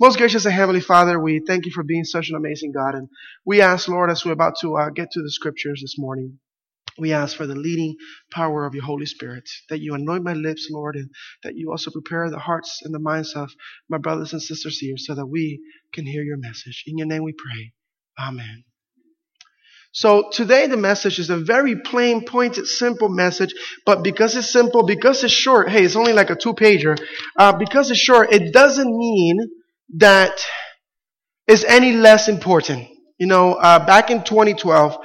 Most gracious and heavenly Father, we thank you for being such an amazing God. And we ask, Lord, as we're about to uh, get to the scriptures this morning, we ask for the leading power of your Holy Spirit, that you anoint my lips, Lord, and that you also prepare the hearts and the minds of my brothers and sisters here so that we can hear your message. In your name we pray. Amen. So today the message is a very plain, pointed, simple message, but because it's simple, because it's short, hey, it's only like a two pager, uh, because it's short, it doesn't mean that it's any less important. You know, uh, back in 2012,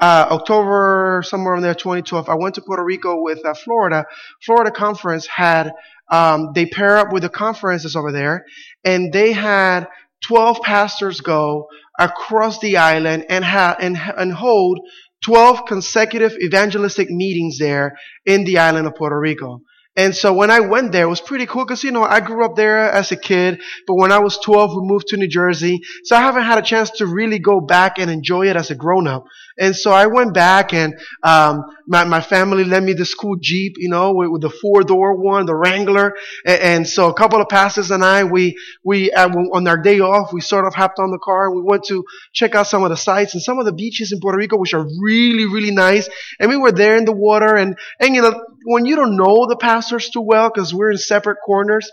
uh, October, somewhere in there, 2012, I went to Puerto Rico with uh, Florida. Florida Conference had, um, they pair up with the conferences over there, and they had 12 pastors go across the island and, ha- and, and hold 12 consecutive evangelistic meetings there in the island of Puerto Rico. And so when I went there, it was pretty cool because, you know, I grew up there as a kid, but when I was 12, we moved to New Jersey. So I haven't had a chance to really go back and enjoy it as a grown up. And so I went back and, um, my, my family lent me the school Jeep, you know, with, with the four door one, the Wrangler. And, and, so a couple of pastors and I, we, we, uh, on our day off, we sort of hopped on the car and we went to check out some of the sites and some of the beaches in Puerto Rico, which are really, really nice. And we were there in the water and, and, you know, when you don't know the pastors too well, because we're in separate corners,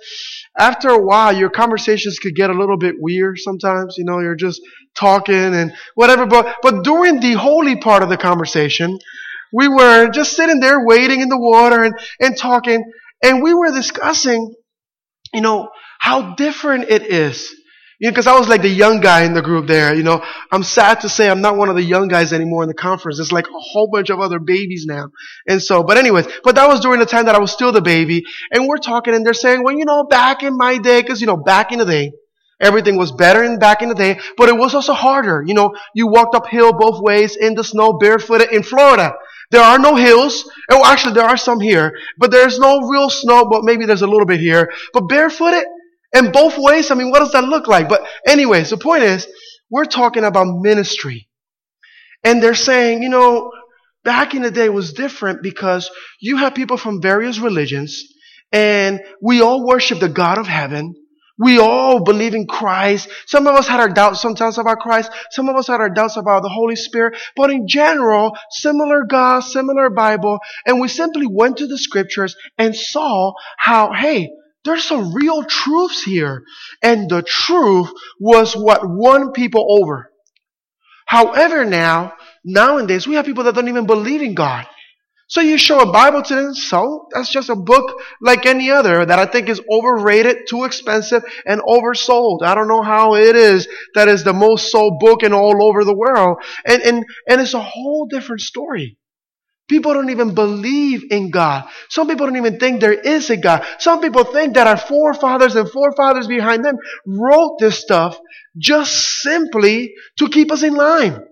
after a while, your conversations could get a little bit weird sometimes. You know, you're just talking and whatever. But, but during the holy part of the conversation, we were just sitting there waiting in the water and, and talking. And we were discussing, you know, how different it is you know, because I was like the young guy in the group there. You know, I'm sad to say I'm not one of the young guys anymore in the conference. It's like a whole bunch of other babies now. And so, but anyways, but that was during the time that I was still the baby. And we're talking and they're saying, well, you know, back in my day, because, you know, back in the day, everything was better in back in the day, but it was also harder. You know, you walked uphill both ways in the snow barefooted in Florida. There are no hills. Oh, actually, there are some here, but there's no real snow, but maybe there's a little bit here. But barefooted, and both ways, I mean, what does that look like? But anyways, the point is, we're talking about ministry. And they're saying, you know, back in the day was different because you have people from various religions and we all worship the God of heaven. We all believe in Christ. Some of us had our doubts sometimes about Christ. Some of us had our doubts about the Holy Spirit. But in general, similar God, similar Bible. And we simply went to the scriptures and saw how, hey, there's some real truths here. And the truth was what won people over. However, now, nowadays, we have people that don't even believe in God. So you show a Bible to them, so that's just a book like any other that I think is overrated, too expensive, and oversold. I don't know how it is that is the most sold book in all over the world. And, and, and it's a whole different story. People don't even believe in God. Some people don't even think there is a God. Some people think that our forefathers and forefathers behind them wrote this stuff just simply to keep us in line.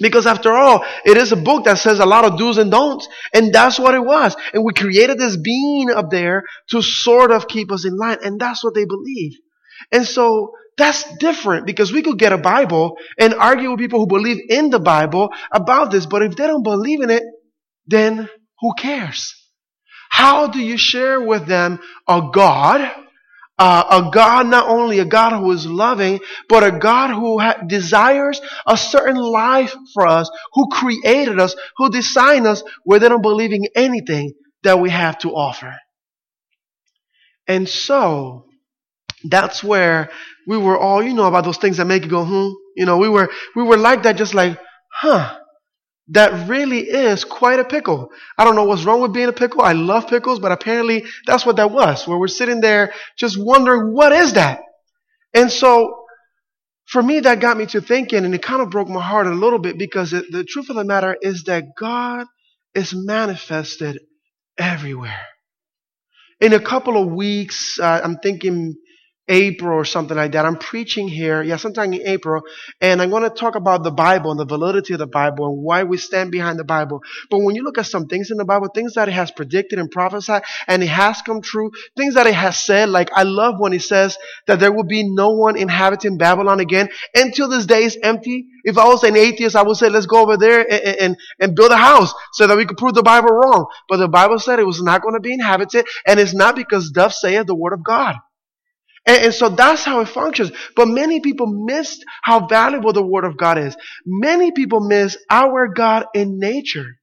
Because after all, it is a book that says a lot of do's and don'ts. And that's what it was. And we created this being up there to sort of keep us in line. And that's what they believe. And so that's different because we could get a Bible and argue with people who believe in the Bible about this. But if they don't believe in it, then who cares? How do you share with them a God, uh, a God not only a God who is loving, but a God who ha- desires a certain life for us, who created us, who designed us, where they don't believe in anything that we have to offer. And so, that's where we were all, you know, about those things that make you go, hmm. You know, we were, we were like that, just like, huh that really is quite a pickle. I don't know what's wrong with being a pickle. I love pickles, but apparently that's what that was, where we're sitting there just wondering, what is that? And so, for me, that got me to thinking, and it kind of broke my heart a little bit because it, the truth of the matter is that God is manifested everywhere. In a couple of weeks, uh, I'm thinking April or something like that. I'm preaching here, yeah, sometime in April, and I'm going to talk about the Bible and the validity of the Bible and why we stand behind the Bible. But when you look at some things in the Bible, things that it has predicted and prophesied, and it has come true, things that it has said, like I love when it says that there will be no one inhabiting Babylon again until this day is empty. If I was an atheist, I would say, let's go over there and, and, and build a house so that we could prove the Bible wrong. But the Bible said it was not going to be inhabited, and it's not because thus saith the word of God. And, and, so that's how it functions. But many people missed how valuable the Word of God is. Many people miss our God in nature.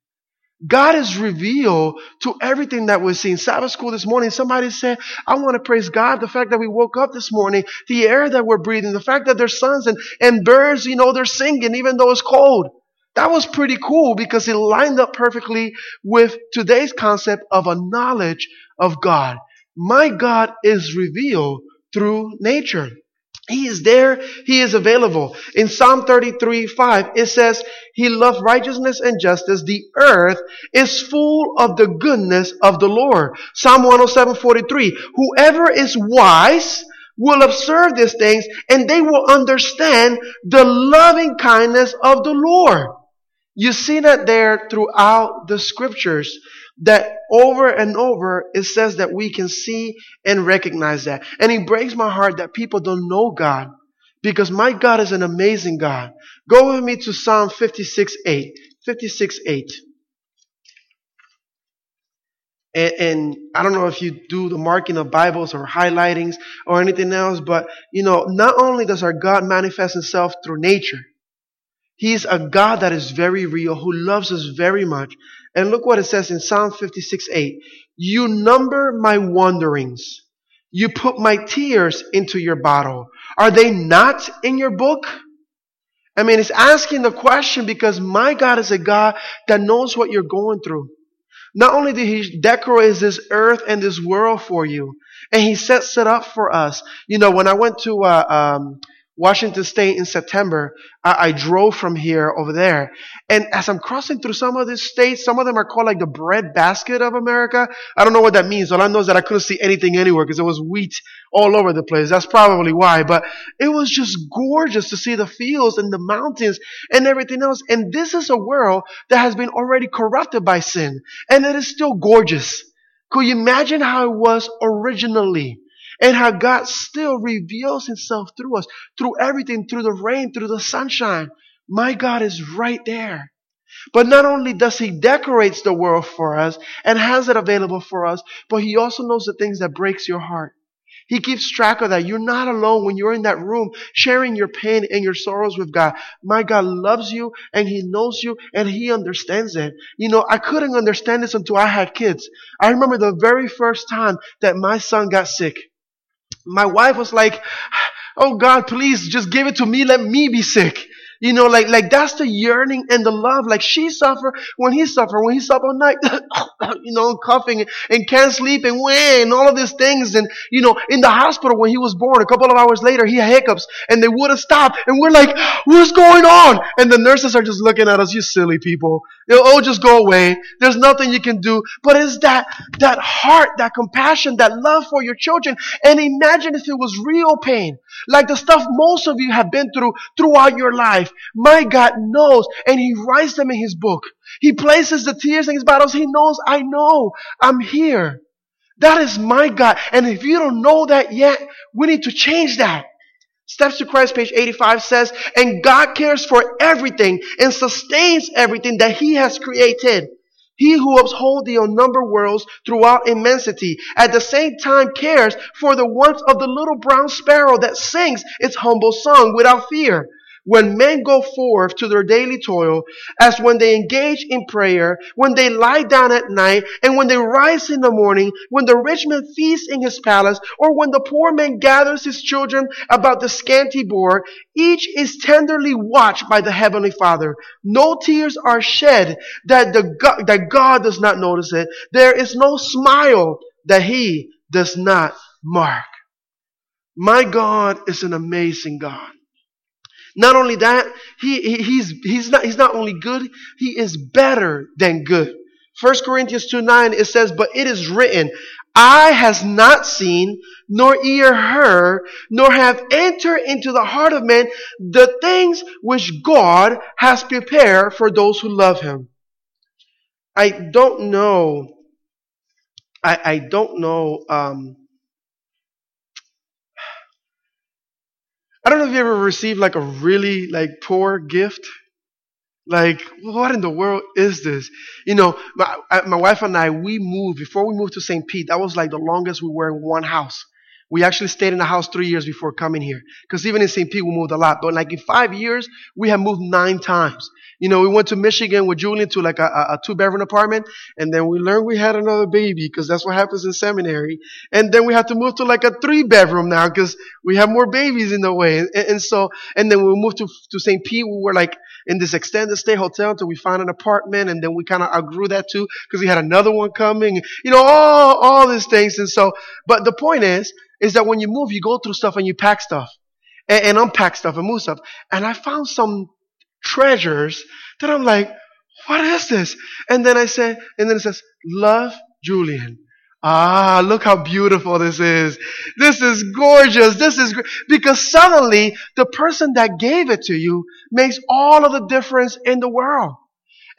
God is revealed to everything that we're seeing. Sabbath school this morning, somebody said, I want to praise God. The fact that we woke up this morning, the air that we're breathing, the fact that there's suns and, and birds, you know, they're singing even though it's cold. That was pretty cool because it lined up perfectly with today's concept of a knowledge of God. My God is revealed through nature. He is there. He is available. In Psalm 33, 5, it says, He loves righteousness and justice. The earth is full of the goodness of the Lord. Psalm 107, 43, Whoever is wise will observe these things and they will understand the loving kindness of the Lord. You see that there throughout the scriptures that over and over it says that we can see and recognize that. And it breaks my heart that people don't know God because my God is an amazing God. Go with me to Psalm 56 8. 56 8. And, and, I don't know if you do the marking of Bibles or highlightings or anything else, but you know, not only does our God manifest himself through nature, He's a God that is very real, who loves us very much. And look what it says in Psalm 56 8. You number my wanderings. You put my tears into your bottle. Are they not in your book? I mean, it's asking the question because my God is a God that knows what you're going through. Not only did He decorate this earth and this world for you, and He sets it up for us. You know, when I went to uh, um, Washington State in September. I, I, drove from here over there. And as I'm crossing through some of these states, some of them are called like the bread basket of America. I don't know what that means. All I know is that I couldn't see anything anywhere because there was wheat all over the place. That's probably why. But it was just gorgeous to see the fields and the mountains and everything else. And this is a world that has been already corrupted by sin. And it is still gorgeous. Could you imagine how it was originally? And how God still reveals himself through us, through everything, through the rain, through the sunshine. My God is right there. But not only does he decorates the world for us and has it available for us, but he also knows the things that breaks your heart. He keeps track of that. You're not alone when you're in that room sharing your pain and your sorrows with God. My God loves you and He knows you and He understands it. You know, I couldn't understand this until I had kids. I remember the very first time that my son got sick my wife was like, Oh God, please just give it to me. Let me be sick. You know, like, like that's the yearning and the love. Like she suffered when he suffered, when he slept all night, you know, coughing and can't sleep and when and all of these things. And, you know, in the hospital when he was born, a couple of hours later, he had hiccups and they wouldn't stop. And we're like, what's going on? And the nurses are just looking at us, you silly people. You'll oh, just go away. There's nothing you can do. But it's that, that heart, that compassion, that love for your children. And imagine if it was real pain, like the stuff most of you have been through throughout your life life. My God knows and He writes them in His book. He places the tears in His bottles. He knows, I know, I'm here. That is my God. And if you don't know that yet, we need to change that. Steps to Christ, page 85 says, and God cares for everything and sustains everything that He has created. He who upholds the unnumbered worlds throughout immensity, at the same time cares for the wants of the little brown sparrow that sings its humble song without fear. When men go forth to their daily toil, as when they engage in prayer, when they lie down at night, and when they rise in the morning, when the rich man feasts in his palace, or when the poor man gathers his children about the scanty board, each is tenderly watched by the heavenly Father. No tears are shed that the God, that God does not notice it. There is no smile that he does not mark. My God is an amazing God. Not only that, he, he, he's, he's, not, he's not only good, he is better than good. 1 Corinthians 2 9, it says, But it is written, Eye has not seen, nor ear heard, nor have entered into the heart of man the things which God has prepared for those who love him. I don't know. I, I don't know um, I don't know if you ever received like a really like poor gift. Like, what in the world is this? You know, my, my wife and I, we moved, before we moved to St. Pete, that was like the longest we were in one house. We actually stayed in the house three years before coming here. Because even in St. Pete, we moved a lot. But like in five years, we have moved nine times. You know, we went to Michigan with Julian to like a, a two bedroom apartment. And then we learned we had another baby because that's what happens in seminary. And then we had to move to like a three bedroom now because we have more babies in the way. And, and so, and then we moved to, to St. Pete. We were like in this extended stay hotel until we found an apartment. And then we kind of outgrew that too because we had another one coming. You know, all, all these things. And so, but the point is, is that when you move, you go through stuff and you pack stuff and, and unpack stuff and move stuff. And I found some treasures that I'm like, what is this? And then I said, and then it says, love Julian. Ah, look how beautiful this is. This is gorgeous. This is great. Because suddenly the person that gave it to you makes all of the difference in the world.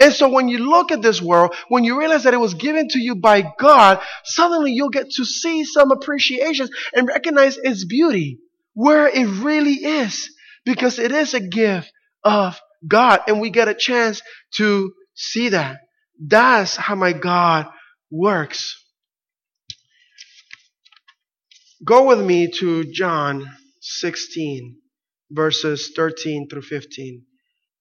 And so when you look at this world, when you realize that it was given to you by God, suddenly you'll get to see some appreciations and recognize its beauty where it really is because it is a gift of God and we get a chance to see that. That's how my God works. Go with me to John 16 verses 13 through 15.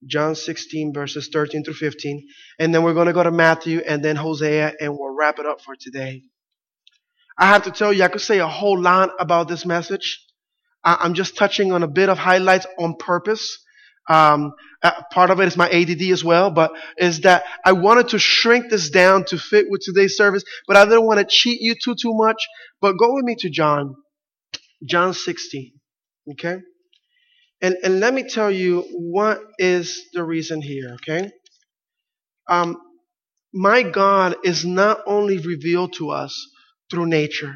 John 16 verses 13 through 15. And then we're going to go to Matthew and then Hosea and we'll wrap it up for today. I have to tell you, I could say a whole lot about this message. I'm just touching on a bit of highlights on purpose. Um, uh, part of it is my ADD as well, but is that I wanted to shrink this down to fit with today's service, but I didn't want to cheat you too, too much. But go with me to John, John 16. Okay? And, and let me tell you what is the reason here, okay? Um, my God is not only revealed to us through nature.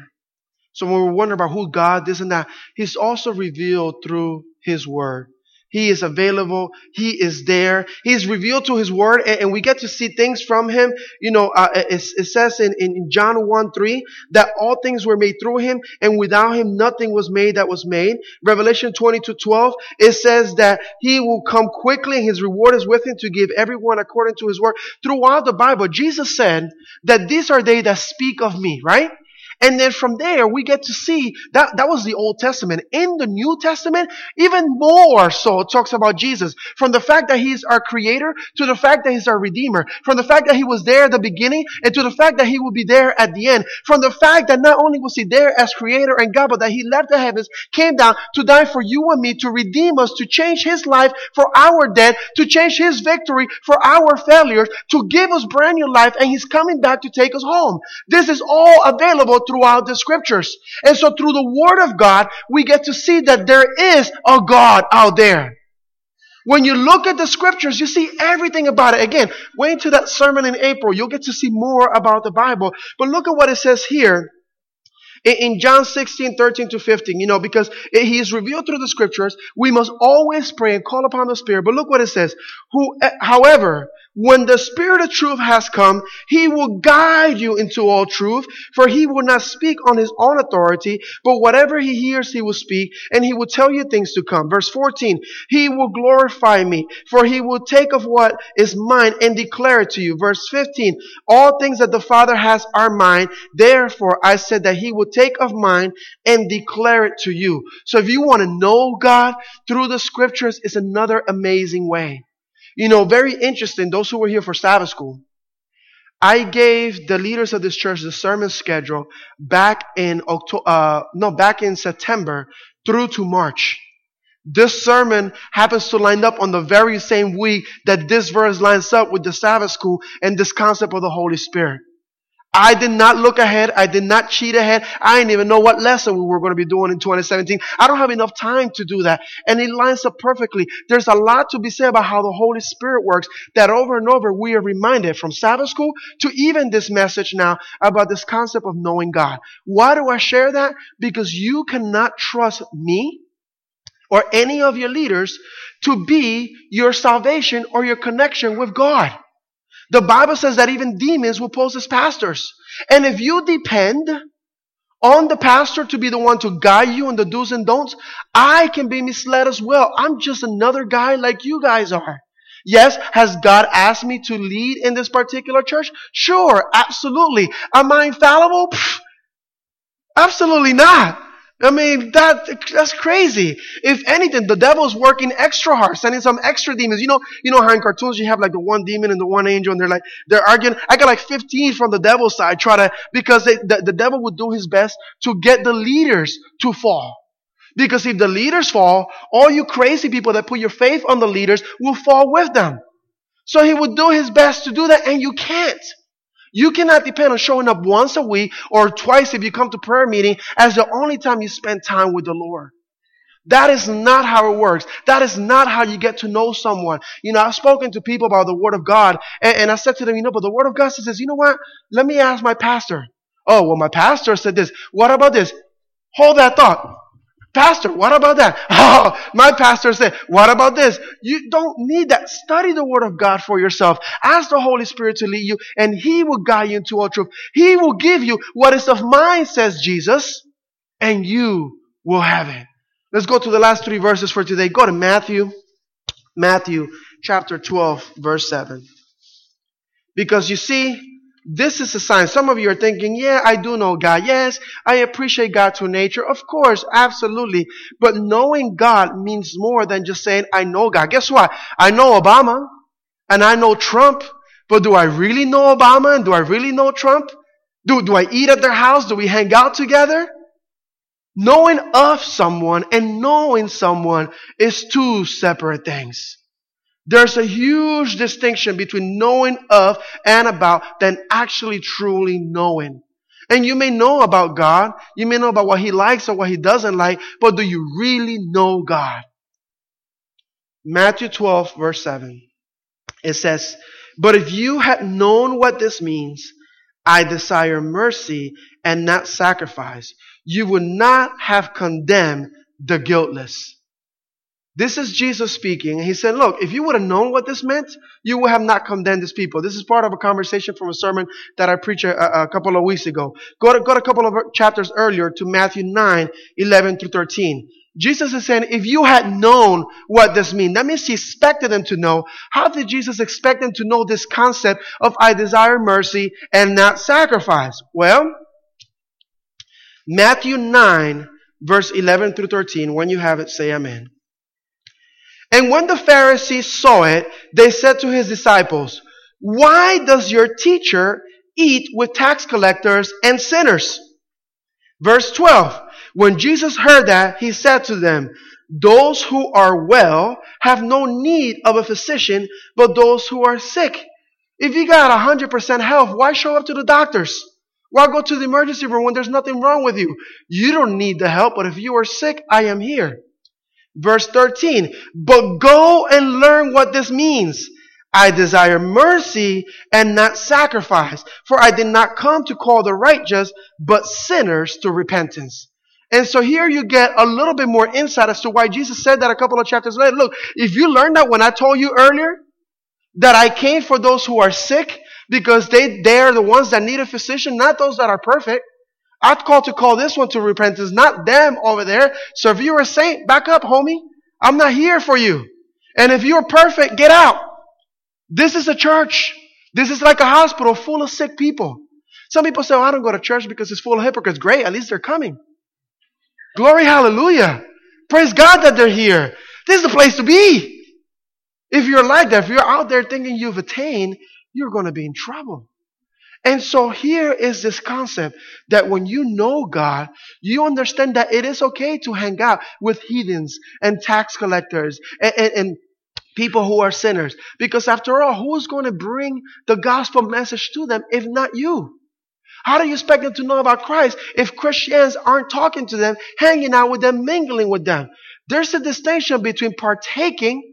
So when we're wondering about who God is and that, He's also revealed through His Word. He is available. He is there. He is revealed to His Word, and, and we get to see things from Him. You know, uh, it, it, says in, in John 1 3 that all things were made through Him, and without Him nothing was made that was made. Revelation 22 12, it says that He will come quickly, and His reward is with Him to give everyone according to His Word. Throughout the Bible, Jesus said that these are they that speak of me, right? And then from there, we get to see that that was the Old Testament. In the New Testament, even more so, it talks about Jesus. From the fact that He's our creator to the fact that He's our redeemer. From the fact that He was there at the beginning and to the fact that He will be there at the end. From the fact that not only was He there as creator and God, but that He left the heavens, came down to die for you and me, to redeem us, to change His life for our death, to change His victory for our failures, to give us brand new life, and He's coming back to take us home. This is all available throughout the scriptures. And so through the word of God, we get to see that there is a God out there. When you look at the scriptures, you see everything about it. Again, wait to that sermon in April. You'll get to see more about the Bible. But look at what it says here in John 16, 13 to 15, you know, because he is revealed through the scriptures, we must always pray and call upon the Spirit. But look what it says. Who, eh, however, when the Spirit of truth has come, He will guide you into all truth, for He will not speak on His own authority, but whatever He hears, He will speak, and He will tell you things to come. Verse 14, He will glorify me, for He will take of what is mine and declare it to you. Verse 15, all things that the Father has are mine, therefore I said that He will take of mine and declare it to you. So if you want to know God through the scriptures, it's another amazing way. You know, very interesting, those who were here for Sabbath school. I gave the leaders of this church the sermon schedule back in October, uh, no, back in September through to March. This sermon happens to line up on the very same week that this verse lines up with the Sabbath school and this concept of the Holy Spirit. I did not look ahead. I did not cheat ahead. I didn't even know what lesson we were going to be doing in 2017. I don't have enough time to do that. And it lines up perfectly. There's a lot to be said about how the Holy Spirit works that over and over we are reminded from Sabbath school to even this message now about this concept of knowing God. Why do I share that? Because you cannot trust me or any of your leaders to be your salvation or your connection with God. The Bible says that even demons will pose as pastors. And if you depend on the pastor to be the one to guide you in the do's and don'ts, I can be misled as well. I'm just another guy like you guys are. Yes, has God asked me to lead in this particular church? Sure, absolutely. Am I infallible? Pfft, absolutely not. I mean, that that's crazy. If anything, the devil's working extra hard, sending some extra demons. You know, you know how in cartoons you have like the one demon and the one angel, and they're like they're arguing. I got like 15 from the devil's side, trying to because they, the, the devil would do his best to get the leaders to fall. Because if the leaders fall, all you crazy people that put your faith on the leaders will fall with them. So he would do his best to do that, and you can't. You cannot depend on showing up once a week or twice if you come to prayer meeting as the only time you spend time with the Lord. That is not how it works. That is not how you get to know someone. You know, I've spoken to people about the Word of God, and, and I said to them, you know, but the Word of God says, you know what? Let me ask my pastor. Oh, well, my pastor said this. What about this? Hold that thought. Pastor, what about that? Oh, my pastor said, what about this? You don't need that. Study the word of God for yourself. Ask the Holy Spirit to lead you and he will guide you into all truth. He will give you what is of mine, says Jesus, and you will have it. Let's go to the last three verses for today. Go to Matthew, Matthew chapter 12, verse 7. Because you see, this is a sign. Some of you are thinking, yeah, I do know God. Yes, I appreciate God to nature. Of course, absolutely. But knowing God means more than just saying, I know God. Guess what? I know Obama and I know Trump, but do I really know Obama and do I really know Trump? Do, do I eat at their house? Do we hang out together? Knowing of someone and knowing someone is two separate things. There's a huge distinction between knowing of and about than actually truly knowing. And you may know about God, you may know about what He likes or what He doesn't like, but do you really know God? Matthew 12, verse 7. It says, But if you had known what this means, I desire mercy and not sacrifice, you would not have condemned the guiltless. This is Jesus speaking. And he said, Look, if you would have known what this meant, you would have not condemned these people. This is part of a conversation from a sermon that I preached a, a couple of weeks ago. Go to, go to a couple of chapters earlier to Matthew 9, 11 through 13. Jesus is saying, if you had known what this means, that means he expected them to know. How did Jesus expect them to know this concept of I desire mercy and not sacrifice? Well, Matthew 9, verse 11 through 13. When you have it, say amen. And when the Pharisees saw it, they said to his disciples, Why does your teacher eat with tax collectors and sinners? Verse 12. When Jesus heard that, he said to them, Those who are well have no need of a physician, but those who are sick. If you got 100% health, why show up to the doctors? Why go to the emergency room when there's nothing wrong with you? You don't need the help, but if you are sick, I am here. Verse 13, but go and learn what this means. I desire mercy and not sacrifice, for I did not come to call the righteous, but sinners to repentance. And so here you get a little bit more insight as to why Jesus said that a couple of chapters later. Look, if you learned that when I told you earlier that I came for those who are sick because they, they are the ones that need a physician, not those that are perfect. I've called to call this one to repentance, not them over there. So if you're a saint, back up, homie. I'm not here for you. And if you're perfect, get out. This is a church. This is like a hospital full of sick people. Some people say, oh, I don't go to church because it's full of hypocrites. Great, at least they're coming. Glory, hallelujah. Praise God that they're here. This is the place to be. If you're like that, if you're out there thinking you've attained, you're going to be in trouble. And so here is this concept that when you know God, you understand that it is okay to hang out with heathens and tax collectors and, and, and people who are sinners. Because after all, who is going to bring the gospel message to them if not you? How do you expect them to know about Christ if Christians aren't talking to them, hanging out with them, mingling with them? There's a distinction between partaking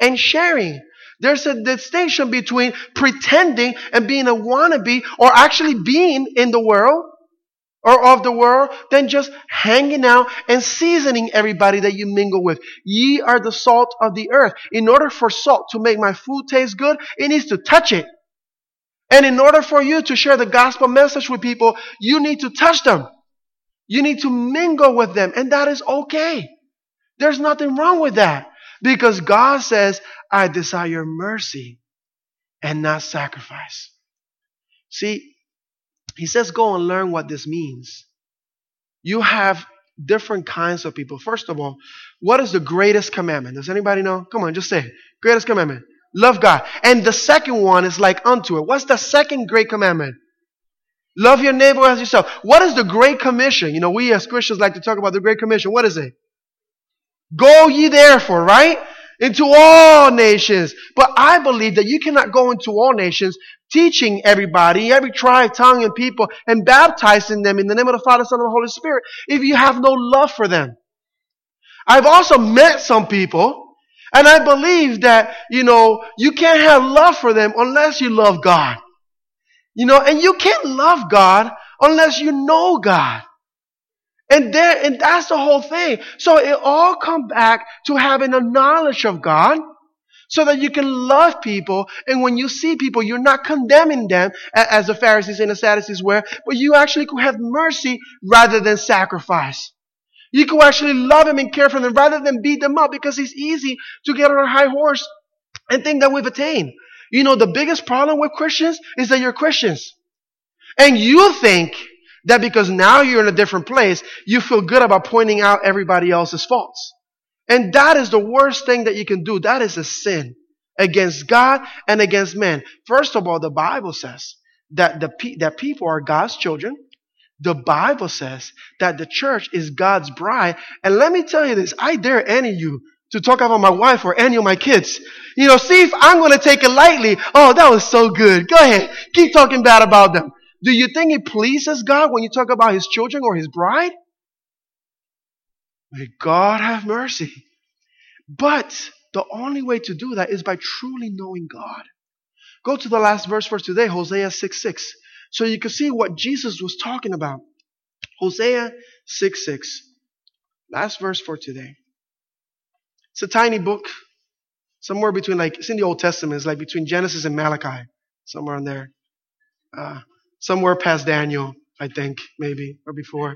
and sharing. There's a distinction between pretending and being a wannabe or actually being in the world or of the world than just hanging out and seasoning everybody that you mingle with. Ye are the salt of the earth. In order for salt to make my food taste good, it needs to touch it. And in order for you to share the gospel message with people, you need to touch them. You need to mingle with them. And that is okay. There's nothing wrong with that. Because God says, I desire mercy and not sacrifice. See, he says, go and learn what this means. You have different kinds of people. First of all, what is the greatest commandment? Does anybody know? Come on, just say it. Greatest commandment. Love God. And the second one is like unto it. What's the second great commandment? Love your neighbor as yourself. What is the Great Commission? You know, we as Christians like to talk about the Great Commission. What is it? Go ye therefore, right? Into all nations. But I believe that you cannot go into all nations teaching everybody, every tribe, tongue, and people, and baptizing them in the name of the Father, Son, and the Holy Spirit if you have no love for them. I've also met some people and I believe that, you know, you can't have love for them unless you love God. You know, and you can't love God unless you know God. And there, and that's the whole thing. So it all come back to having a knowledge of God so that you can love people. And when you see people, you're not condemning them as the Pharisees and the Sadducees were, but you actually could have mercy rather than sacrifice. You could actually love them and care for them rather than beat them up because it's easy to get on a high horse and think that we've attained. You know, the biggest problem with Christians is that you're Christians. And you think that because now you're in a different place, you feel good about pointing out everybody else's faults. And that is the worst thing that you can do. That is a sin against God and against man. First of all, the Bible says that the that people are God's children the Bible says that the church is God's bride. And let me tell you this, I dare any of you to talk about my wife or any of my kids. You know, see if I'm going to take it lightly. Oh, that was so good. Go ahead. Keep talking bad about them. Do you think it pleases God when you talk about his children or his bride? May God have mercy. But the only way to do that is by truly knowing God. Go to the last verse for today, Hosea 6 6. So you can see what Jesus was talking about. Hosea 6 6. Last verse for today. It's a tiny book. Somewhere between, like, it's in the Old Testament. It's like between Genesis and Malachi. Somewhere in there. Uh, somewhere past Daniel, I think, maybe, or before.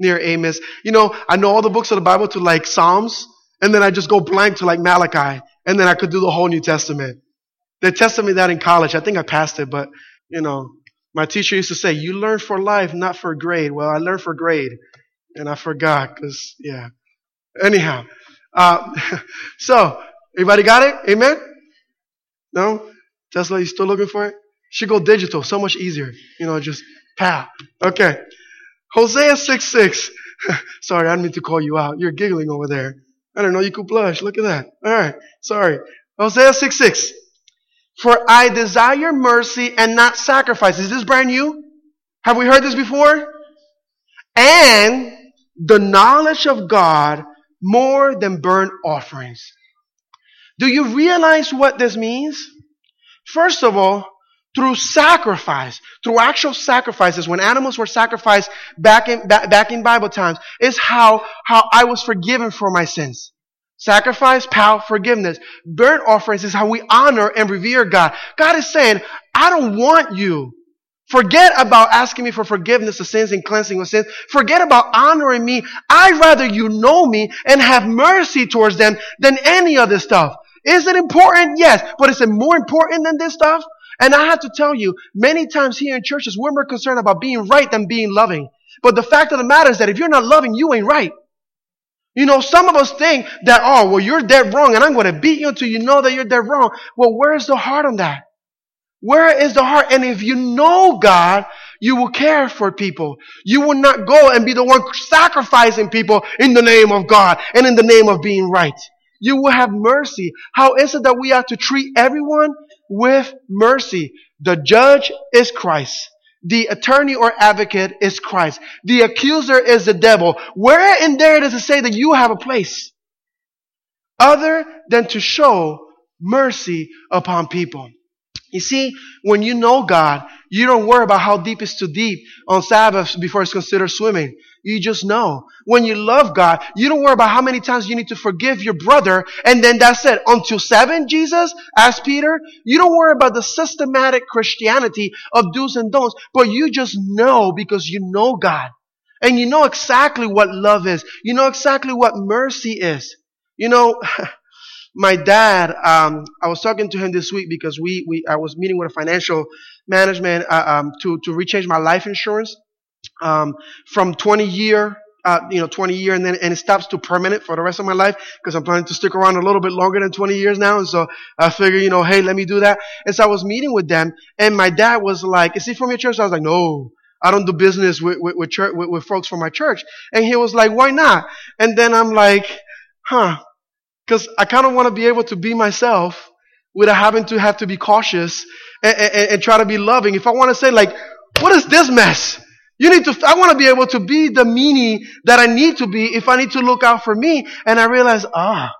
Near Amos. You know, I know all the books of the Bible to like Psalms, and then I just go blank to like Malachi, and then I could do the whole New Testament. They tested me that in college. I think I passed it, but, you know, my teacher used to say, You learn for life, not for grade. Well, I learned for grade, and I forgot because, yeah. Anyhow, uh, so, everybody got it? Amen? No? Tesla, you still looking for it? Should go digital, so much easier. You know, just pow. Okay. Hosea 6 6. Sorry, I didn't mean to call you out. You're giggling over there. I don't know, you could blush. Look at that. All right. Sorry. Hosea 6 6. For I desire mercy and not sacrifice. Is this brand new? Have we heard this before? And the knowledge of God more than burnt offerings. Do you realize what this means? First of all, through sacrifice, through actual sacrifices, when animals were sacrificed back in, back, in Bible times, is how, how I was forgiven for my sins. Sacrifice, power, forgiveness. Burnt offerings is how we honor and revere God. God is saying, I don't want you. Forget about asking me for forgiveness of sins and cleansing of sins. Forget about honoring me. I'd rather you know me and have mercy towards them than any other stuff. Is it important? Yes. But is it more important than this stuff? And I have to tell you, many times here in churches, we're more concerned about being right than being loving. But the fact of the matter is that if you're not loving, you ain't right. You know, some of us think that, oh, well, you're dead wrong and I'm going to beat you until you know that you're dead wrong. Well, where is the heart on that? Where is the heart? And if you know God, you will care for people. You will not go and be the one sacrificing people in the name of God and in the name of being right. You will have mercy. How is it that we have to treat everyone with mercy? The judge is Christ. The attorney or advocate is Christ. The accuser is the devil. Where in there does it say that you have a place? Other than to show mercy upon people. You see, when you know God, you don't worry about how deep is too deep on Sabbath before it's considered swimming. You just know. When you love God, you don't worry about how many times you need to forgive your brother and then that's it. Until seven, Jesus, asked Peter. You don't worry about the systematic Christianity of do's and don'ts, but you just know because you know God. And you know exactly what love is. You know exactly what mercy is. You know, my dad, um, I was talking to him this week because we, we I was meeting with a financial management uh, um, to to rechange my life insurance um, from 20 year uh, you know, 20 year and then, and it stops to permanent for the rest of my life because I'm planning to stick around a little bit longer than 20 years now. And so I figure, you know, hey, let me do that. And so I was meeting with them and my dad was like, is he from your church? I was like, no, I don't do business with, with, with, church, with, with folks from my church. And he was like, why not? And then I'm like, huh, because I kind of want to be able to be myself without having to have to be cautious and, and, and try to be loving. If I want to say like, what is this mess? You need to, I want to be able to be the meanie that I need to be if I need to look out for me. And I realize, ah,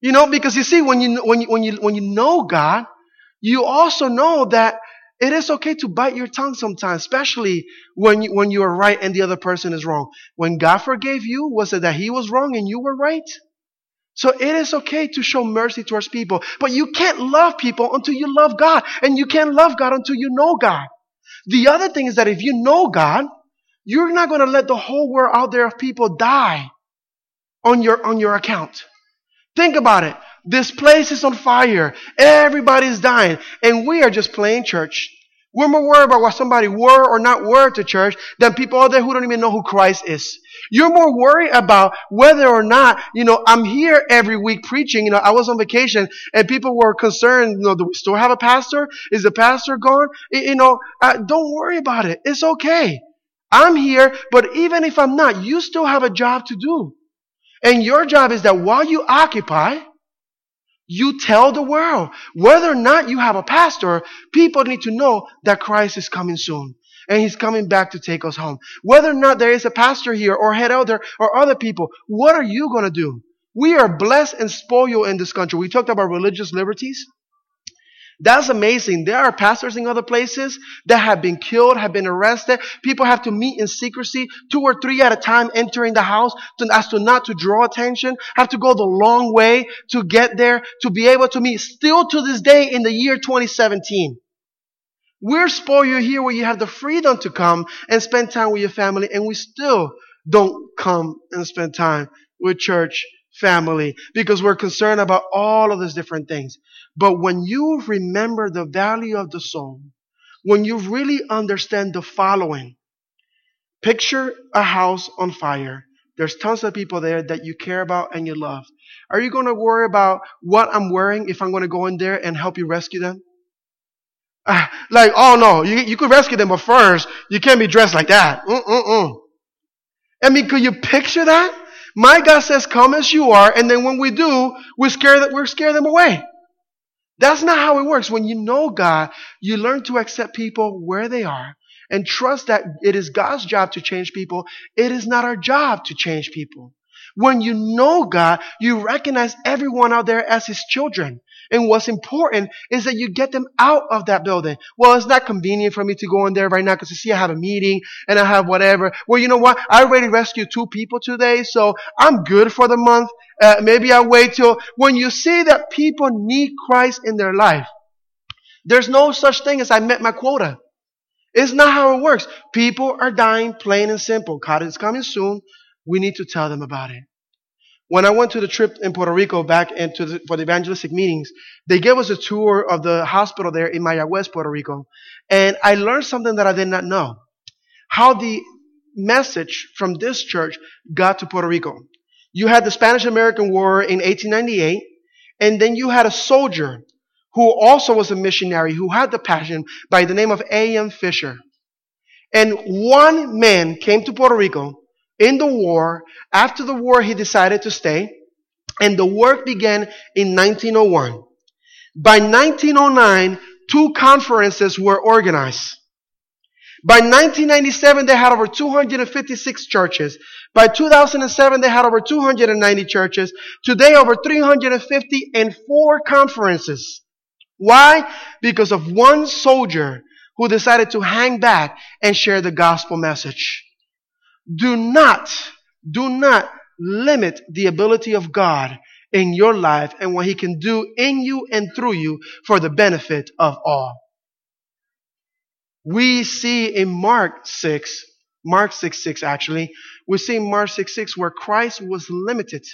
you know, because you see, when you, when you, when you, when you know God, you also know that it is okay to bite your tongue sometimes, especially when you, when you are right and the other person is wrong. When God forgave you, was it that he was wrong and you were right? So it is okay to show mercy towards people, but you can't love people until you love God, and you can't love God until you know God. The other thing is that if you know God, you're not going to let the whole world out there of people die on your, on your account. Think about it. This place is on fire. Everybody's dying. And we are just playing church. We're more worried about what somebody were or not were to church than people out there who don't even know who Christ is. You're more worried about whether or not, you know, I'm here every week preaching. You know, I was on vacation and people were concerned, you know, do we still have a pastor? Is the pastor gone? You know, uh, don't worry about it. It's okay. I'm here, but even if I'm not, you still have a job to do. And your job is that while you occupy, you tell the world. Whether or not you have a pastor, people need to know that Christ is coming soon and he's coming back to take us home. Whether or not there is a pastor here or head elder or other people, what are you going to do? We are blessed and spoiled in this country. We talked about religious liberties. That's amazing. There are pastors in other places that have been killed, have been arrested. People have to meet in secrecy, two or three at a time entering the house to, as to not to draw attention, have to go the long way to get there, to be able to meet still to this day in the year 2017. We're spoiled here where you have the freedom to come and spend time with your family, and we still don't come and spend time with church family because we're concerned about all of those different things. But when you remember the value of the soul, when you really understand the following, picture a house on fire. There's tons of people there that you care about and you love. Are you going to worry about what I'm wearing if I'm going to go in there and help you rescue them? Uh, like, oh no, you, you could rescue them, but first, you can't be dressed like that. Mm-mm-mm. I mean, could you picture that? My God says, come as you are, and then when we do, we scare we scare them away. That's not how it works. When you know God, you learn to accept people where they are and trust that it is God's job to change people. It is not our job to change people. When you know God, you recognize everyone out there as His children. And what's important is that you get them out of that building. Well, it's not convenient for me to go in there right now because you see I have a meeting and I have whatever. Well, you know what? I already rescued two people today, so I'm good for the month. Uh, maybe I'll wait till when you see that people need Christ in their life. There's no such thing as I met my quota. It's not how it works. People are dying, plain and simple. God is coming soon. We need to tell them about it. When I went to the trip in Puerto Rico back into the, for the evangelistic meetings, they gave us a tour of the hospital there in Mayagüez, Puerto Rico. And I learned something that I did not know. How the message from this church got to Puerto Rico. You had the Spanish American War in 1898, and then you had a soldier who also was a missionary who had the passion by the name of A.M. Fisher. And one man came to Puerto Rico in the war. After the war, he decided to stay, and the work began in 1901. By 1909, two conferences were organized. By 1997, they had over 256 churches. By 2007, they had over 290 churches. Today, over 350 and four conferences. Why? Because of one soldier who decided to hang back and share the gospel message. Do not, do not limit the ability of God in your life and what He can do in you and through you for the benefit of all. We see in Mark 6, Mark 6 6 actually, we see in Mark 6 6 where Christ was limited.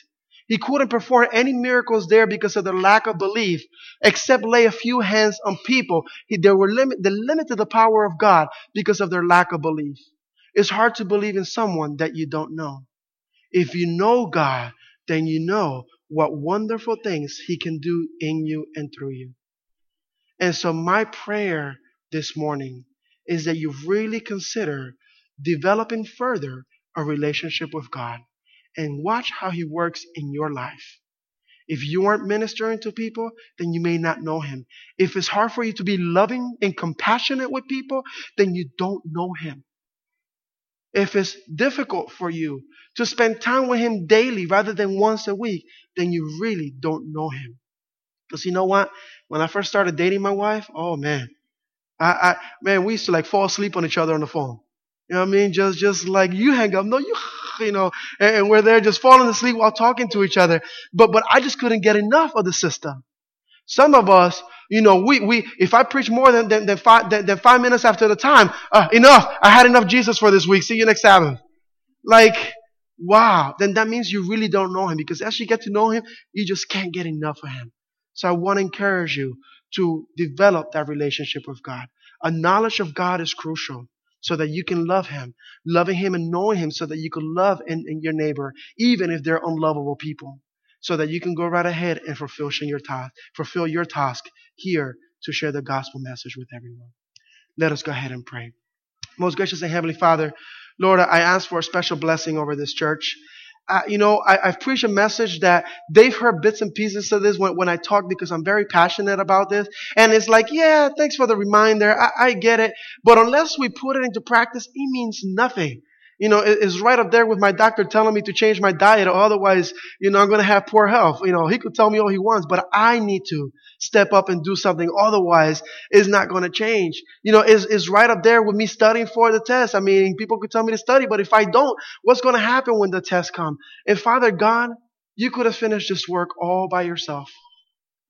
He couldn't perform any miracles there because of the lack of belief, except lay a few hands on people. He, they were limit, they limited the power of God because of their lack of belief. It's hard to believe in someone that you don't know. If you know God, then you know what wonderful things He can do in you and through you. And so, my prayer this morning is that you really consider developing further a relationship with God and watch how He works in your life. If you aren't ministering to people, then you may not know Him. If it's hard for you to be loving and compassionate with people, then you don't know Him. If it's difficult for you to spend time with Him daily rather than once a week, then you really don't know Him. Because you know what? When I first started dating my wife, oh man, I, I man, we used to like fall asleep on each other on the phone. You know what I mean? Just just like you hang up, no, you you know, and, and we're there just falling asleep while talking to each other. But but I just couldn't get enough of the system. Some of us, you know, we, we if I preach more than, than, than, five, than, than five minutes after the time, uh, enough. I had enough Jesus for this week. See you next Sabbath. Like, wow. Then that means you really don't know him because as you get to know him, you just can't get enough of him. So I want to encourage you to develop that relationship with God. A knowledge of God is crucial so that you can love Him. Loving Him and knowing Him so that you can love in, in your neighbor, even if they're unlovable people. So that you can go right ahead and fulfill your task, fulfill your task here to share the gospel message with everyone. Let us go ahead and pray. Most gracious and Heavenly Father, Lord, I ask for a special blessing over this church uh, you know, I, have preached a message that they've heard bits and pieces of this when, when I talk because I'm very passionate about this. And it's like, yeah, thanks for the reminder. I, I get it. But unless we put it into practice, it means nothing you know, is right up there with my doctor telling me to change my diet or otherwise, you know, I'm going to have poor health. You know, he could tell me all he wants, but I need to step up and do something. Otherwise, it's not going to change. You know, is is right up there with me studying for the test. I mean, people could tell me to study, but if I don't, what's going to happen when the test come? And Father God, you could have finished this work all by yourself,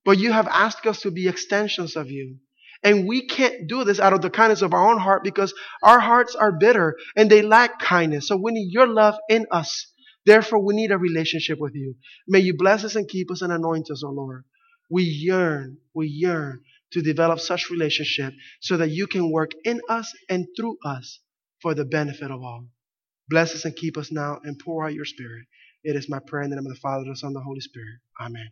but you have asked us to be extensions of you. And we can't do this out of the kindness of our own heart because our hearts are bitter and they lack kindness. So we need your love in us. Therefore, we need a relationship with you. May you bless us and keep us and anoint us, O Lord. We yearn, we yearn to develop such relationship so that you can work in us and through us for the benefit of all. Bless us and keep us now and pour out your spirit. It is my prayer in the name of the Father, the Son, and the Holy Spirit. Amen.